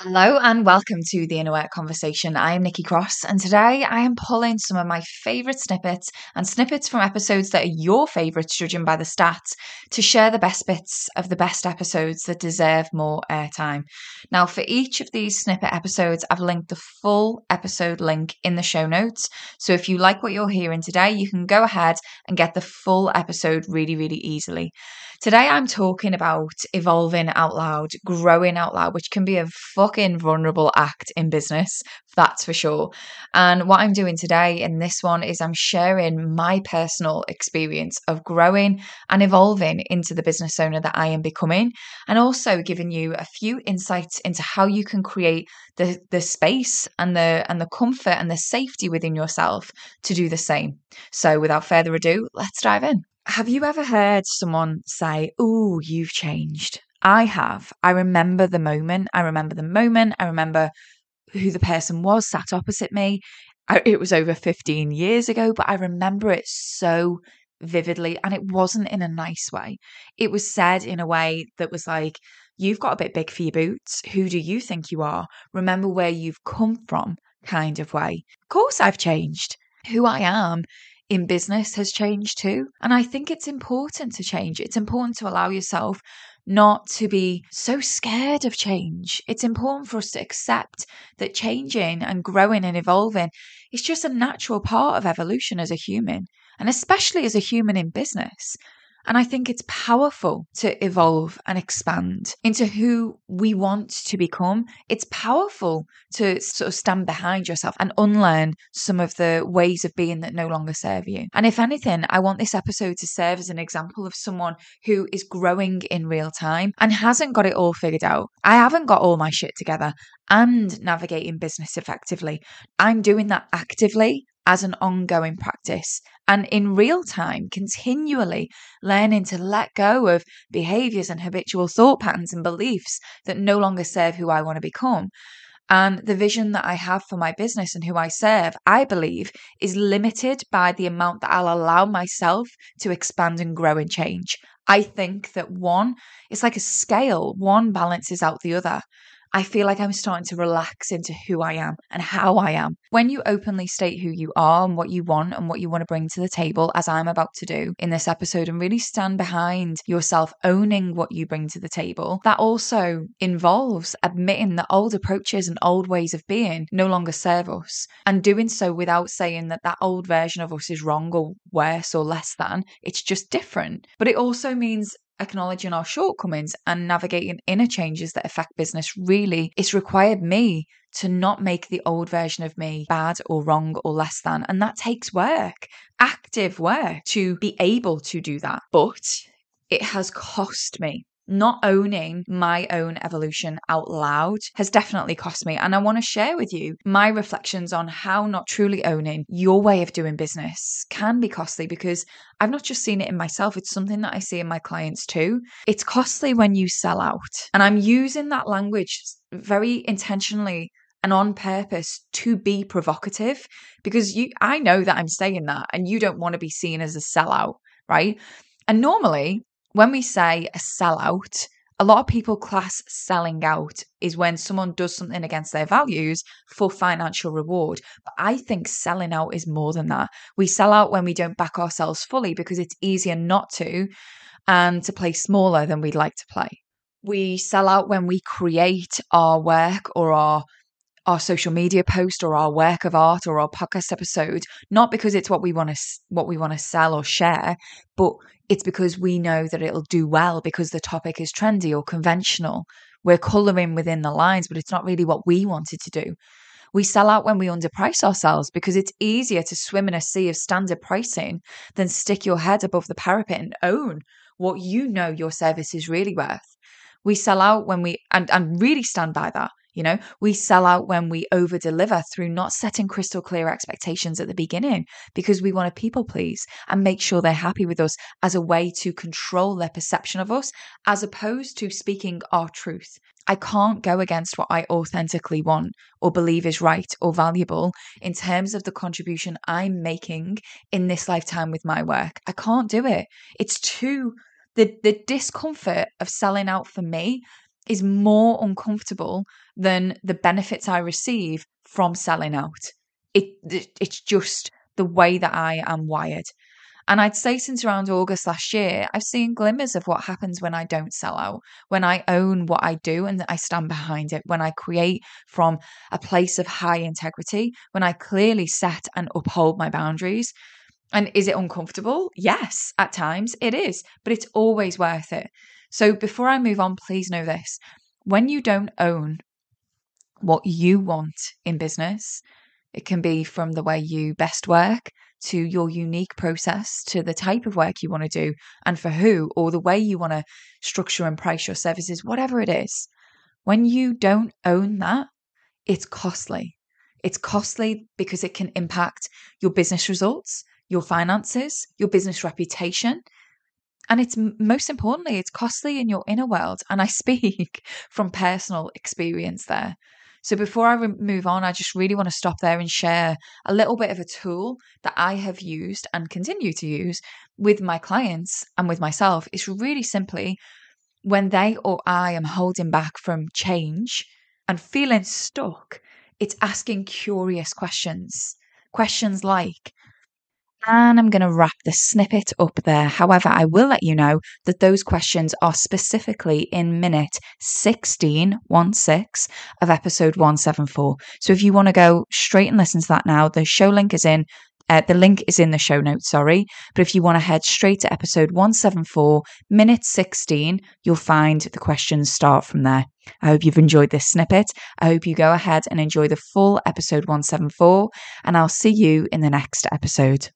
Hello and welcome to the Inner Work Conversation. I am Nikki Cross, and today I am pulling some of my favourite snippets and snippets from episodes that are your favourites, judging by the stats, to share the best bits of the best episodes that deserve more airtime. Now, for each of these snippet episodes, I've linked the full episode link in the show notes. So if you like what you're hearing today, you can go ahead and get the full episode really, really easily. Today, I'm talking about evolving out loud, growing out loud, which can be a fucking vulnerable act in business, that's for sure. And what I'm doing today in this one is I'm sharing my personal experience of growing and evolving into the business owner that I am becoming, and also giving you a few insights into how you can create the, the space and the and the comfort and the safety within yourself to do the same. So without further ado, let's dive in. Have you ever heard someone say, Oh, you've changed? I have. I remember the moment. I remember the moment. I remember who the person was sat opposite me. I, it was over 15 years ago, but I remember it so vividly. And it wasn't in a nice way. It was said in a way that was like, You've got a bit big for your boots. Who do you think you are? Remember where you've come from, kind of way. Of course, I've changed. Who I am in business has changed too. And I think it's important to change. It's important to allow yourself not to be so scared of change. It's important for us to accept that changing and growing and evolving is just a natural part of evolution as a human, and especially as a human in business. And I think it's powerful to evolve and expand into who we want to become. It's powerful to sort of stand behind yourself and unlearn some of the ways of being that no longer serve you. And if anything, I want this episode to serve as an example of someone who is growing in real time and hasn't got it all figured out. I haven't got all my shit together and navigating business effectively. I'm doing that actively as an ongoing practice and in real time, continually learning to let go of behaviors and habitual thought patterns and beliefs that no longer serve who I want to become. And the vision that I have for my business and who I serve, I believe, is limited by the amount that I'll allow myself to expand and grow and change. I think that one, it's like a scale, one balances out the other. I feel like I'm starting to relax into who I am and how I am. When you openly state who you are and what you want and what you want to bring to the table, as I'm about to do in this episode, and really stand behind yourself, owning what you bring to the table, that also involves admitting that old approaches and old ways of being no longer serve us and doing so without saying that that old version of us is wrong or worse or less than. It's just different. But it also means acknowledging our shortcomings and navigating inner changes that affect business really it's required me to not make the old version of me bad or wrong or less than and that takes work active work to be able to do that. But it has cost me not owning my own evolution out loud has definitely cost me. And I want to share with you my reflections on how not truly owning your way of doing business can be costly because I've not just seen it in myself, it's something that I see in my clients too. It's costly when you sell out. And I'm using that language very intentionally and on purpose to be provocative because you I know that I'm saying that and you don't want to be seen as a sellout, right? And normally when we say a sellout, a lot of people class selling out is when someone does something against their values for financial reward. But I think selling out is more than that. We sell out when we don't back ourselves fully because it's easier not to and to play smaller than we'd like to play. We sell out when we create our work or our our social media post or our work of art or our podcast episode not because it's what we want to what we want to sell or share but it's because we know that it'll do well because the topic is trendy or conventional. We're coloring within the lines but it's not really what we wanted to do. We sell out when we underprice ourselves because it's easier to swim in a sea of standard pricing than stick your head above the parapet and own what you know your service is really worth. We sell out when we and, and really stand by that you know, we sell out when we over deliver through not setting crystal clear expectations at the beginning because we want to people please and make sure they're happy with us as a way to control their perception of us, as opposed to speaking our truth. I can't go against what I authentically want or believe is right or valuable in terms of the contribution I'm making in this lifetime with my work. I can't do it. It's too the the discomfort of selling out for me is more uncomfortable than the benefits I receive from selling out. It, it it's just the way that I am wired. And I'd say since around August last year, I've seen glimmers of what happens when I don't sell out, when I own what I do and I stand behind it, when I create from a place of high integrity, when I clearly set and uphold my boundaries. And is it uncomfortable? Yes, at times it is, but it's always worth it. So before I move on, please know this when you don't own what you want in business, it can be from the way you best work to your unique process to the type of work you want to do and for who or the way you want to structure and price your services, whatever it is. When you don't own that, it's costly. It's costly because it can impact your business results, your finances, your business reputation. And it's most importantly, it's costly in your inner world. And I speak from personal experience there. So before I re- move on, I just really want to stop there and share a little bit of a tool that I have used and continue to use with my clients and with myself. It's really simply when they or I am holding back from change and feeling stuck, it's asking curious questions. Questions like, and I'm going to wrap the snippet up there. However, I will let you know that those questions are specifically in minute 16, 1 6 of episode 174. So if you want to go straight and listen to that now, the show link is in uh, the link is in the show notes, sorry. But if you want to head straight to episode 174, minute 16, you'll find the questions start from there. I hope you've enjoyed this snippet. I hope you go ahead and enjoy the full episode 174, and I'll see you in the next episode.